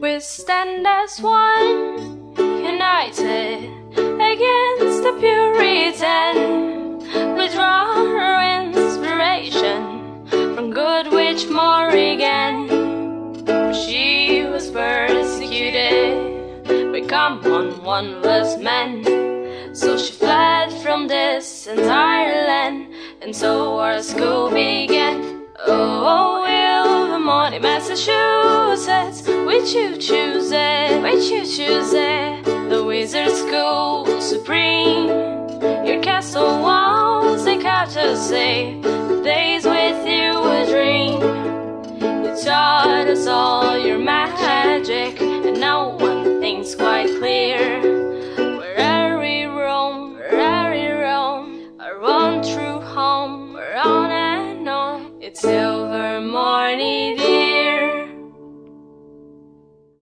We stand as one, united against the Puritan. We draw our inspiration from Goodwich Morrigan. She was persecuted, become on one less men. So she fled from this entire land, and so our school began. Oh, oh Ilvermorny, Massachusetts, Why'd you choose eh? it? You choose it? The wizard school supreme. Your castle walls, they catch us safe. The days with you a dream. You taught us all your magic, and no one thinks quite clear. Wherever we roam, wherever we roam, our one true home.